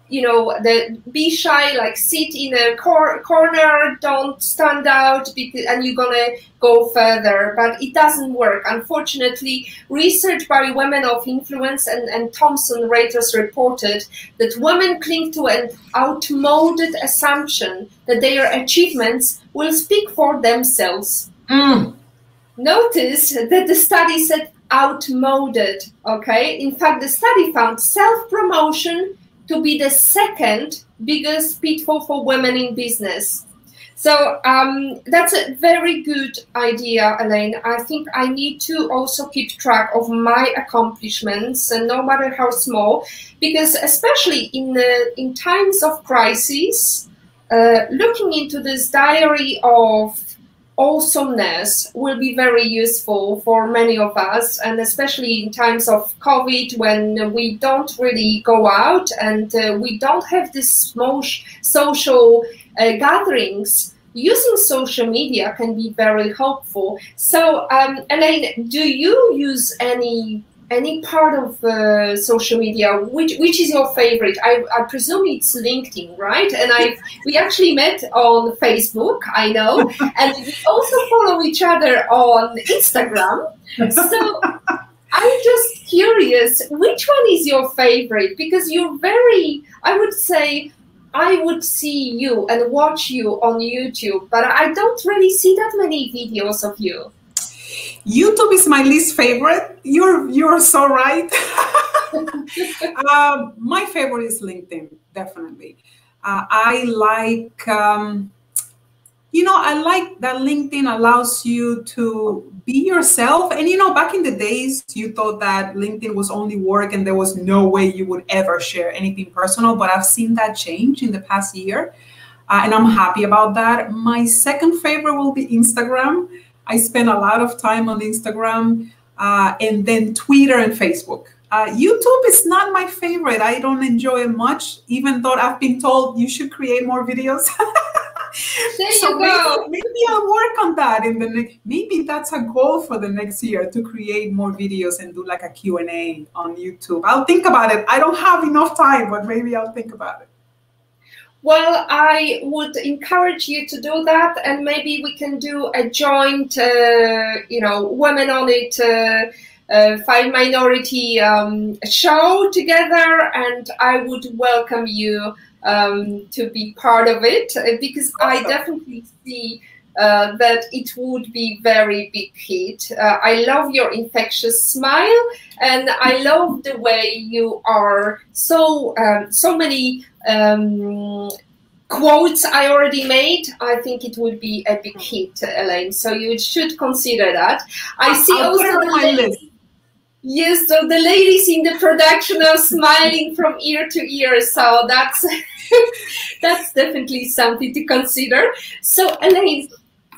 A: you know, the be shy, like sit in a cor- corner, don't stand out, because, and you're gonna go further. But it doesn't work. Unfortunately, research by Women of Influence and, and Thomson Reuters reported that women cling to an outmoded assumption that their achievements will speak for themselves.
B: Mm.
A: Notice that the study said outmoded. Okay, in fact, the study found self promotion to be the second biggest pitfall for women in business. So um, that's a very good idea, Elaine. I think I need to also keep track of my accomplishments, no matter how small, because especially in the, in times of crisis, uh, looking into this diary of awesomeness will be very useful for many of us, and especially in times of COVID when we don't really go out and uh, we don't have these social uh, gatherings. Using social media can be very helpful. So, um, Elaine, do you use any any part of uh, social media which which is your favorite? I, I presume it's linkedin right? And i we actually met on facebook i know. And we also follow each other on instagram. So i'm just curious which one is your favorite? Because you're very i would say I would see you and watch you on YouTube, but I don't really see that many videos of you.
B: YouTube is my least favorite. You're you're so right. um, my favorite is LinkedIn, definitely. Uh, I like, um, you know, I like that LinkedIn allows you to be yourself. And you know, back in the days, you thought that LinkedIn was only work and there was no way you would ever share anything personal. But I've seen that change in the past year. Uh, and I'm happy about that. My second favorite will be Instagram. I spend a lot of time on Instagram uh, and then Twitter and Facebook. Uh, YouTube is not my favorite. I don't enjoy it much, even though I've been told you should create more videos.
A: there so you go.
B: Maybe, maybe I'll work on that in the next. Maybe that's a goal for the next year to create more videos and do like a Q and A on YouTube. I'll think about it. I don't have enough time, but maybe I'll think about it.
A: Well, I would encourage you to do that, and maybe we can do a joint, uh, you know, women on it. Uh, uh, five minority um, show together, and I would welcome you um, to be part of it uh, because I definitely see uh, that it would be very big hit. Uh, I love your infectious smile, and I love the way you are so um, so many um, quotes I already made, I think it would be a big hit, Elaine. So you should consider that. I see
B: I'll
A: also the ladies, yes, so the ladies in the production are smiling from ear to ear. So that's that's definitely something to consider. So Elaine,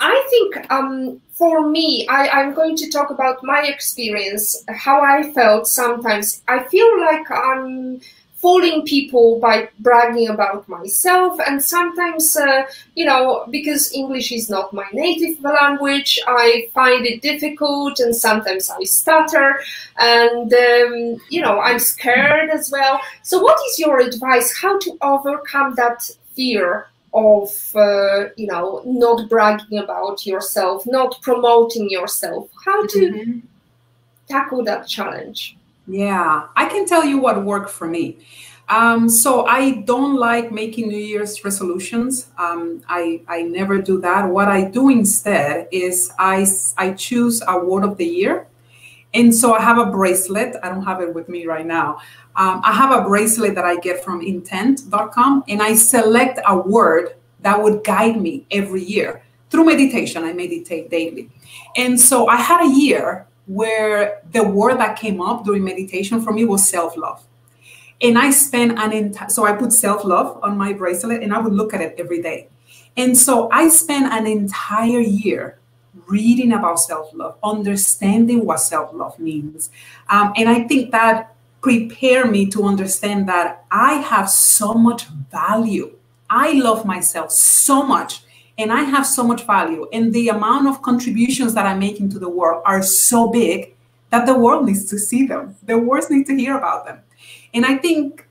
A: I think um, for me, I, am going to talk about my experience, how I felt sometimes. I feel like I'm fooling people by bragging about myself, and sometimes, uh, you know, because English is not my native language, I find it difficult, and sometimes I stutter, and, um, you know, I'm scared as well. So, what is your advice? How to overcome that fear of uh, you know not bragging about yourself not promoting yourself. How to mm-hmm. tackle that challenge?
B: Yeah i can tell you what worked for me. Um, so i don't like making new year's resolutions. Um, I, I never do that. What i do instead is i, I choose a word of the year and so I have a bracelet. I don't have it with me right now. Um, I have a bracelet that I get from intent.com, and I select a word that would guide me every year through meditation. I meditate daily. And so I had a year where the word that came up during meditation for me was self love. And I spent an entire, so I put self love on my bracelet and I would look at it every day. And so I spent an entire year reading about self love, understanding what self love means. Um, and I think that prepared me to understand that I have so much value. I love myself so much and I have so much value. And the amount of contributions that I'm making to the world are so big that the world needs to see them. The world needs to hear about them. And I think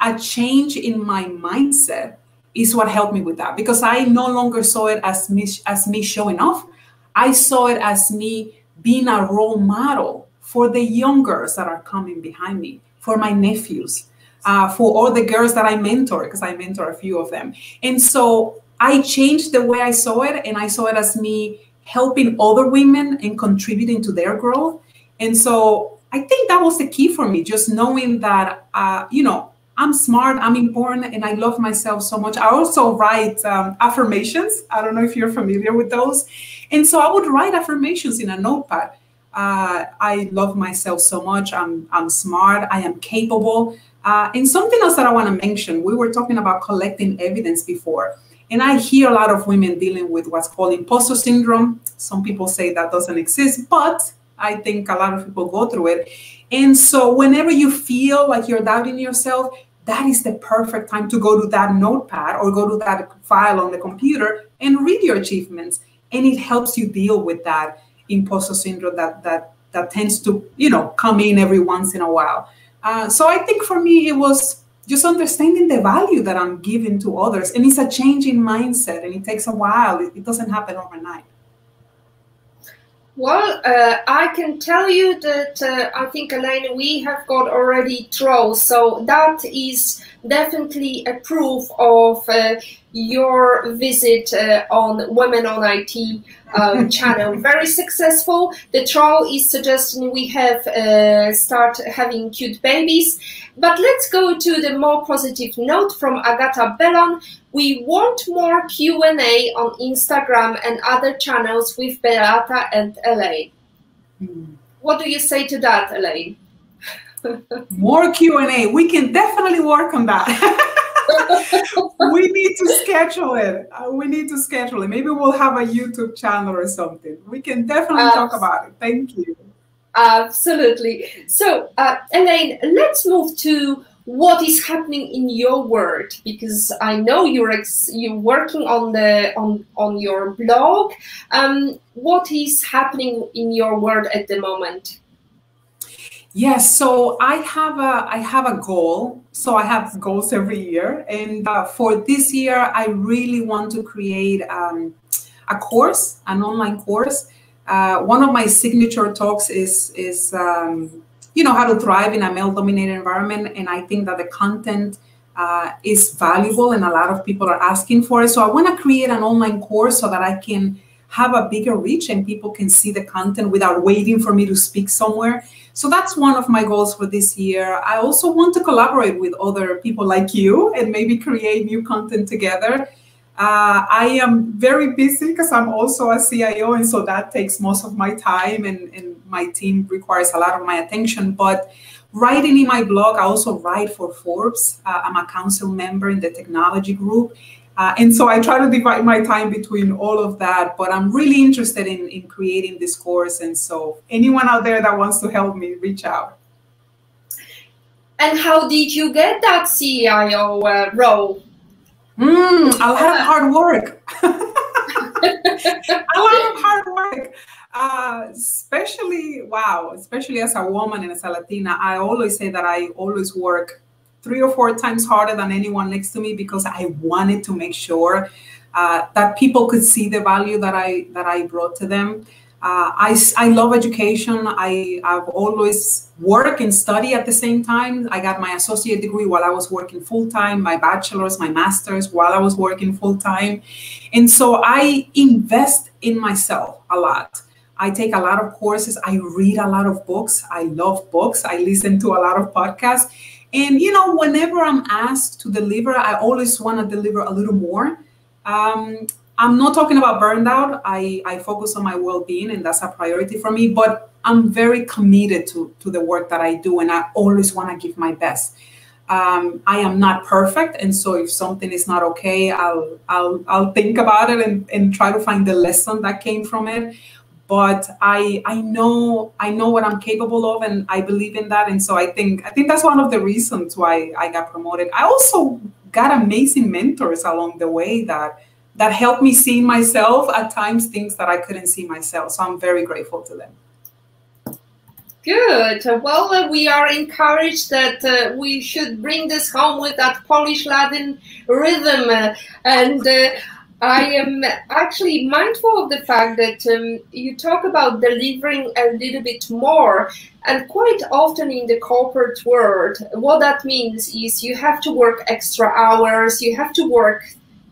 B: a change in my mindset is what helped me with that because I no longer saw it as me, as me showing off. I saw it as me being a role model for the young girls that are coming behind me, for my nephews, uh, for all the girls that I mentor, because I mentor a few of them. And so I changed the way I saw it, and I saw it as me helping other women and contributing to their growth. And so I think that was the key for me, just knowing that, uh, you know, I'm smart, I'm important, and I love myself so much. I also write um, affirmations. I don't know if you're familiar with those. And so I would write affirmations in a notepad. Uh, I love myself so much. I'm, I'm smart. I am capable. Uh, and something else that I want to mention we were talking about collecting evidence before. And I hear a lot of women dealing with what's called imposter syndrome. Some people say that doesn't exist, but I think a lot of people go through it. And so, whenever you feel like you're doubting yourself, that is the perfect time to go to that notepad or go to that file on the computer and read your achievements. And it helps you deal with that imposter syndrome that that that tends to you know come in every once in a while. Uh, so I think for me it was just understanding the value that I'm giving to others, and it's a change in mindset, and it takes a while. It, it doesn't happen overnight.
A: Well, uh, I can tell you that uh, I think, Elaine, we have got already trolls. So that is definitely a proof of uh, your visit uh, on Women on IT um, channel. Very successful. The troll is suggesting we have uh, start having cute babies. But let's go to the more positive note from Agata Bellon. We want more Q&A on Instagram and other channels with Beata and Elaine. Hmm. What do you say to that, Elaine?
B: More Q&A. We can definitely work on that. we need to schedule it. Uh, we need to schedule it. Maybe we'll have a YouTube channel or something. We can definitely uh, talk about it. Thank you.
A: Absolutely. So, uh, Elaine, let's move to what is happening in your world because I know you're ex- you're working on the on on your blog. Um, what is happening in your world at the moment?
B: Yes, so I have a I have a goal. So I have goals every year, and uh, for this year, I really want to create um, a course, an online course. Uh, one of my signature talks is is um, you know how to thrive in a male-dominated environment and i think that the content uh, is valuable and a lot of people are asking for it so i want to create an online course so that i can have a bigger reach and people can see the content without waiting for me to speak somewhere. So that's one of my goals for this year. I also want to collaborate with other people like you and maybe create new content together. Uh, I am very busy because I'm also a CIO, and so that takes most of my time, and, and my team requires a lot of my attention. But writing in my blog, I also write for Forbes. Uh, I'm a council member in the technology group, uh, and so I try to divide my time between all of that, but I'm really interested in, in creating this course. And so anyone out there that wants to help me, reach out.
A: And how did you get that CIO uh, role?
B: Mm, a lot of hard work. a lot of hard work. Uh, especially, wow, especially as a woman and as a Latina, I always say that I always work three or four times harder than anyone next to me because I wanted to make sure uh, that people could see the value that I that I brought to them. Uh, I, I love education. I, I've always worked and study at the same time. I got my associate degree while I was working full time, my bachelor's, my master's while I was working full time. And so I invest in myself a lot. I take a lot of courses. I read a lot of books. I love books. I listen to a lot of podcasts. And you know, whenever I'm asked to deliver, I always want to deliver a little more. Um, I'm not talking about burnout. I, I focus on my well-being, and that's a priority for me. But I'm very committed to, to the work that I do, and I always want to give my best. Um, I am not perfect, and so if something is not okay, I'll I'll I'll think about it and, and try to find the lesson that came from it but I I know I know what I'm capable of and I believe in that and so I think I think that's one of the reasons why I got promoted. I also got amazing mentors along the way that that helped me see myself at times things that I couldn't see myself. So I'm very grateful to them.
A: Good. Well, uh, we are encouraged that uh, we should bring this home with that Polish Latin rhythm. Uh, and uh, I am actually mindful of the fact that um, you talk about delivering a little bit more. And quite often in the corporate world, what that means is you have to work extra hours, you have to work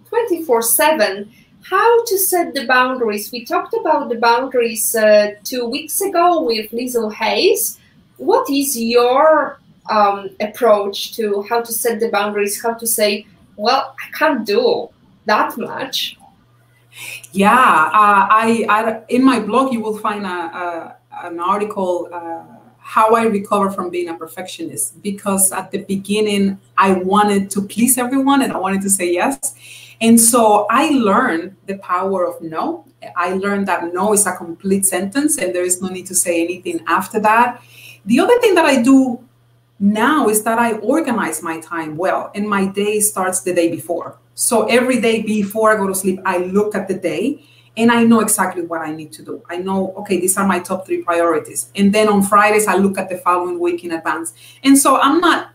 A: 24 7. How to set the boundaries? We talked about the boundaries uh, two weeks ago with Liesl Hayes. What is your um, approach to how to set the boundaries? How to say, well, I can't do that much.
B: Yeah, uh, I, I, in my blog you will find a, a an article uh, how I recover from being a perfectionist because at the beginning I wanted to please everyone and I wanted to say yes, and so I learned the power of no. I learned that no is a complete sentence and there is no need to say anything after that. The other thing that I do now is that I organize my time well and my day starts the day before. So every day before I go to sleep, I look at the day and I know exactly what I need to do. I know, okay, these are my top three priorities. And then on Fridays, I look at the following week in advance. And so I'm not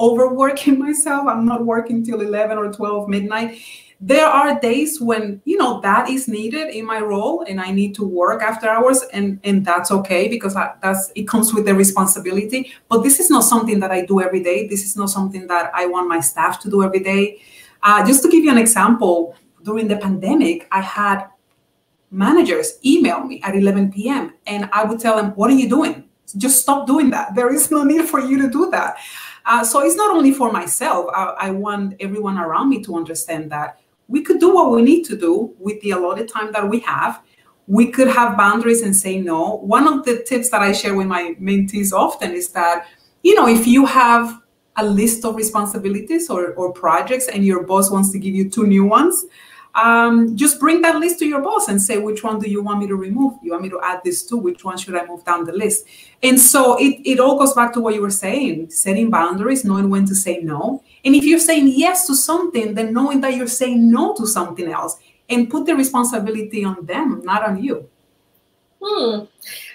B: overworking myself. I'm not working till 11 or 12 midnight. There are days when, you know, that is needed in my role and I need to work after hours and, and that's okay because I, that's, it comes with the responsibility. But this is not something that I do every day. This is not something that I want my staff to do every day uh, just to give you an example, during the pandemic, I had managers email me at 11 p.m. and I would tell them, What are you doing? Just stop doing that. There is no need for you to do that. Uh, so it's not only for myself, I, I want everyone around me to understand that we could do what we need to do with the allotted time that we have. We could have boundaries and say no. One of the tips that I share with my mentees often is that, you know, if you have a list of responsibilities or, or projects and your boss wants to give you two new ones, um, just bring that list to your boss and say, which one do you want me to remove? You want me to add this to? Which one should I move down the list? And so it, it all goes back to what you were saying, setting boundaries, knowing when to say no. And if you're saying yes to something, then knowing that you're saying no to something else and put the responsibility on them, not on you.
A: Hmm.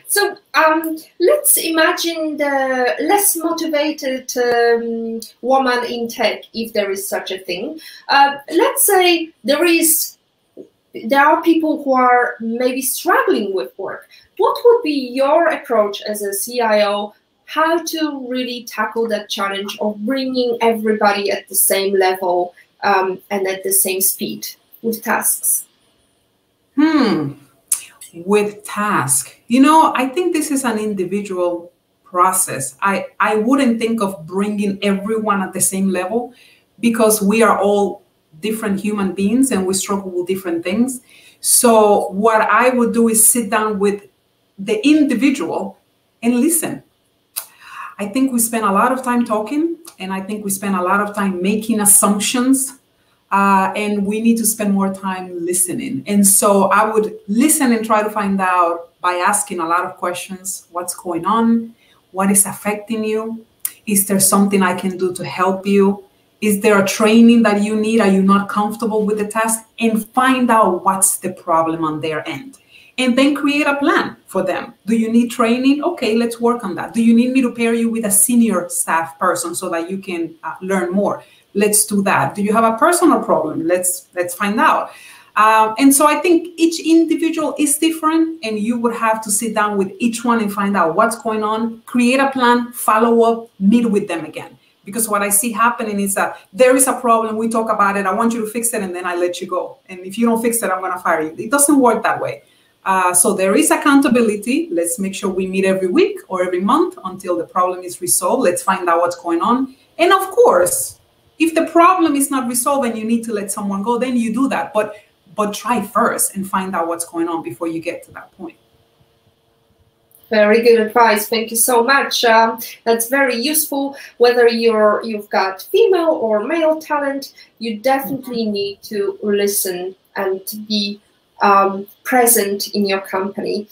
A: So um, let's imagine the less motivated um, woman in tech, if there is such a thing. Uh, let's say there is, there are people who are maybe struggling with work. What would be your approach as a CIO? How to really tackle that challenge of bringing everybody at the same level um, and at the same speed with tasks?
B: Hmm. With task, you know, I think this is an individual process. I, I wouldn't think of bringing everyone at the same level because we are all different human beings and we struggle with different things. So, what I would do is sit down with the individual and listen. I think we spend a lot of time talking, and I think we spend a lot of time making assumptions uh, and we need to spend more time listening. And so I would listen and try to find out by asking a lot of questions what's going on? What is affecting you? Is there something I can do to help you? Is there a training that you need? Are you not comfortable with the task? And find out what's the problem on their end. And then create a plan for them. Do you need training? Okay, let's work on that. Do you need me to pair you with a senior staff person so that you can uh, learn more? Let's do that. Do you have a personal problem? Let's let's find out. Um, and so i think each individual is different and you would have to sit down with each one and find out what's going on create a plan follow up meet with them again. Because what i see happening is that there is a problem we talk about it i want you to fix it and then i let you go. And if you don't fix it i'm going to fire you. It doesn't work that way. Uh, so there is accountability. Let's make sure we meet every week or every month until the problem is resolved. Let's find out what's going on. And of course if the problem is not resolved and you need to let someone go, then you do that. But but try first and find out what's going on before you get to that point.
A: Very good advice. Thank you so much. Um, that's very useful. Whether you're you've got female or male talent, you definitely mm-hmm. need to listen and to be um, present in your company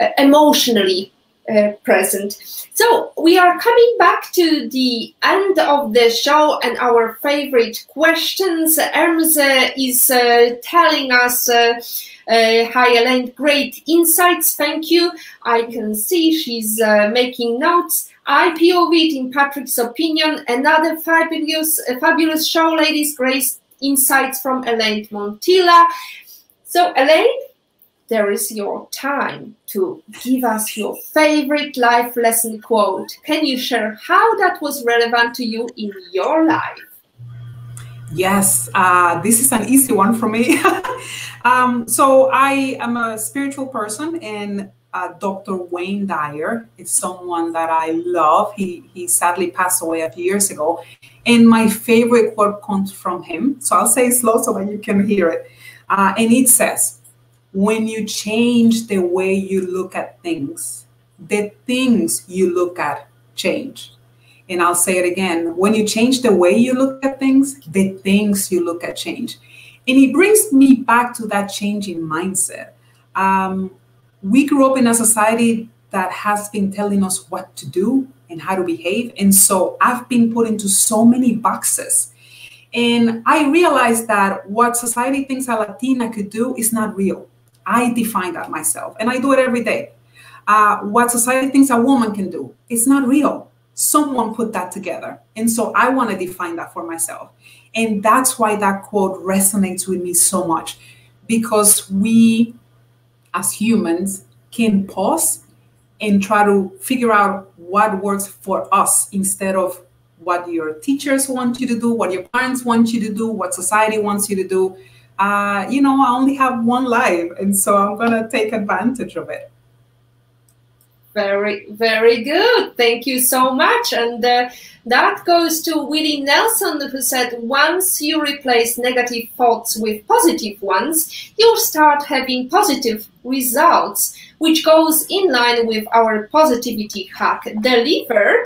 A: uh, emotionally uh, present. So we are coming back to the end of the show and our favorite questions. Hermes is uh, telling us, uh, uh, hi Elaine, great insights, thank you. I can see she's uh, making notes. I POV in Patrick's opinion. Another fabulous, fabulous show, ladies. Great insights from Elaine Montilla. So Elaine, there is your time to give us your favorite life lesson quote. Can you share how that was relevant to you in your life?
B: Yes, uh, this is an easy one for me. um, so I am a spiritual person, and uh, Dr. Wayne Dyer is someone that I love. He he sadly passed away a few years ago, and my favorite quote comes from him. So I'll say it slow so that you can hear it, uh, and it says, when you change the way you look at things, the things you look at change. And I'll say it again when you change the way you look at things, the things you look at change. And it brings me back to that changing mindset. Um, we grew up in a society that has been telling us what to do and how to behave. And so I've been put into so many boxes. And I realized that what society thinks a Latina could do is not real. I define that myself, and I do it every day. Uh, what society thinks a woman can do, it's not real. Someone put that together. And so I want to define that for myself. And that's why that quote resonates with me so much because we, as humans, can pause and try to figure out what works for us instead of what your teachers want you to do, what your parents want you to do, what society wants you to do uh, you know, I only have one life, and so I'm gonna take advantage of it.
A: Very, very good. Thank you so much. And uh, that goes to Willie Nelson, who said, once you replace negative thoughts with positive ones, you'll start having positive results, which goes in line with our positivity hack delivered.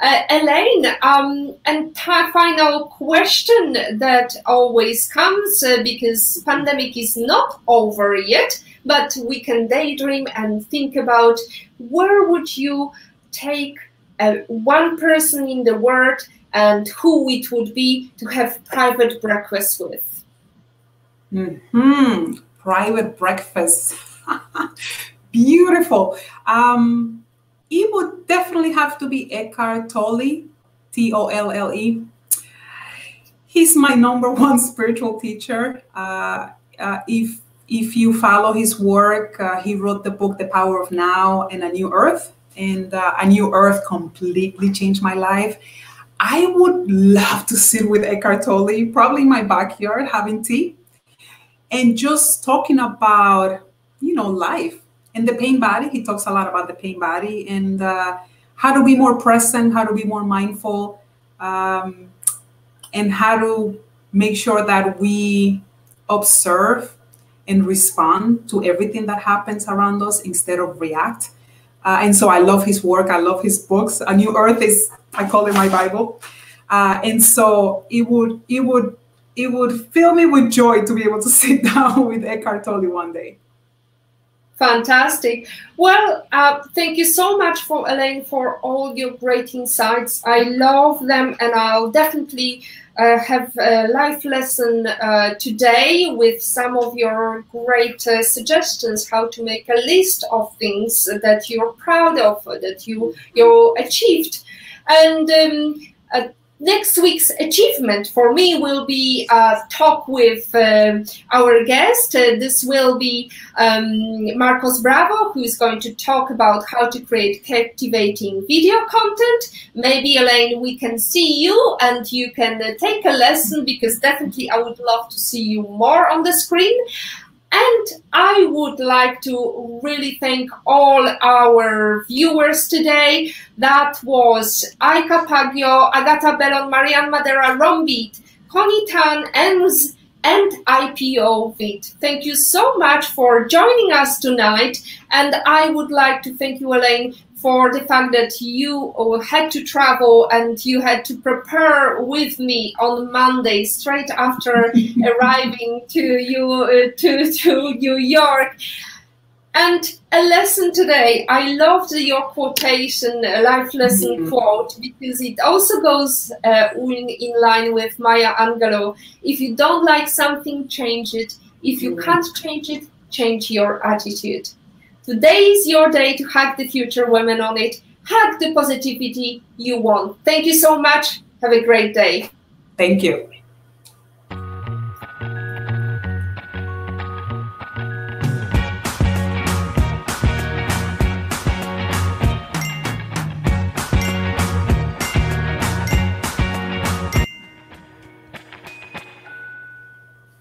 A: Uh, Elaine, um, and final question that always comes uh, because pandemic is not over yet, but we can daydream and think about where would you take uh, one person in the world and who it would be to have private breakfast with?
B: Hmm, private breakfast. Beautiful. Um, it would definitely have to be Eckhart Tolle, T O L L E. He's my number one spiritual teacher. Uh, uh, if if you follow his work, uh, he wrote the book The Power of Now and A New Earth, and uh, A New Earth completely changed my life. I would love to sit with Eckhart Tolle, probably in my backyard having tea and just talking about, you know, life. In the pain body, he talks a lot about the pain body and uh, how to be more present, how to be more mindful, um, and how to make sure that we observe and respond to everything that happens around us instead of react. Uh, and so I love his work. I love his books. A New Earth is I call it my Bible. Uh, and so it would it would it would fill me with joy to be able to sit down with Eckhart Tolle one day.
A: Fantastic. Well, uh, thank you so much for Elaine for all your great insights. I love them, and I'll definitely uh, have a life lesson uh, today with some of your great uh, suggestions how to make a list of things that you're proud of, that you you achieved, and. Um, uh, next week's achievement for me will be a talk with um, our guest. Uh, this will be um, Marcos Bravo, who is going to talk about how to create captivating video content. Maybe, Elaine, we can see you and you can uh, take a lesson because definitely I would love to see you more on the screen. And I would like to really thank all our viewers today. That was Aika Pagio, Agata Bellon, Marianne Madera, Rombit, Connie Tan, Ems, and IPO Vid. Thank you so much for joining us tonight. And I would like to thank you, Elaine, for the fact that you had to travel and you had to prepare with me on Monday, straight after arriving to you uh, to to New York. And a lesson today. I loved your quotation, a life lesson mm -hmm. quote, because it also goes uh, in, in line with Maya Angelou. If you don't like something, change it. If you mm -hmm. can't change it, change your attitude. Today is your day to hack the future women on it. Hack the positivity you want. Thank you so much. Have a great day.
B: Thank you.